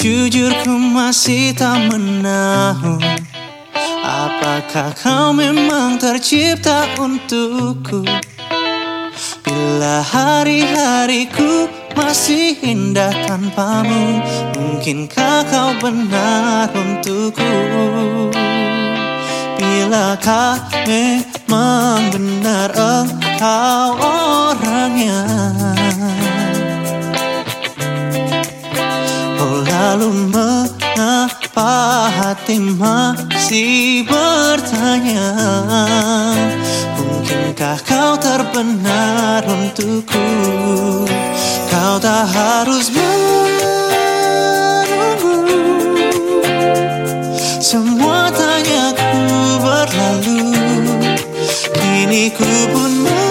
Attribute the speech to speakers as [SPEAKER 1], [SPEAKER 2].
[SPEAKER 1] Jujur ku masih tak menahu. Apakah kau memang tercipta untukku? Bila hari-hariku masih indah tanpamu Mungkinkah kau benar untukku? Bilakah memang benar engkau orangnya Lalu mengapa hati masih bertanya Mungkinkah kau terbenar untukku? Kau tak harus menunggu. Semua tanyaku berlalu Kini ku pun menunggu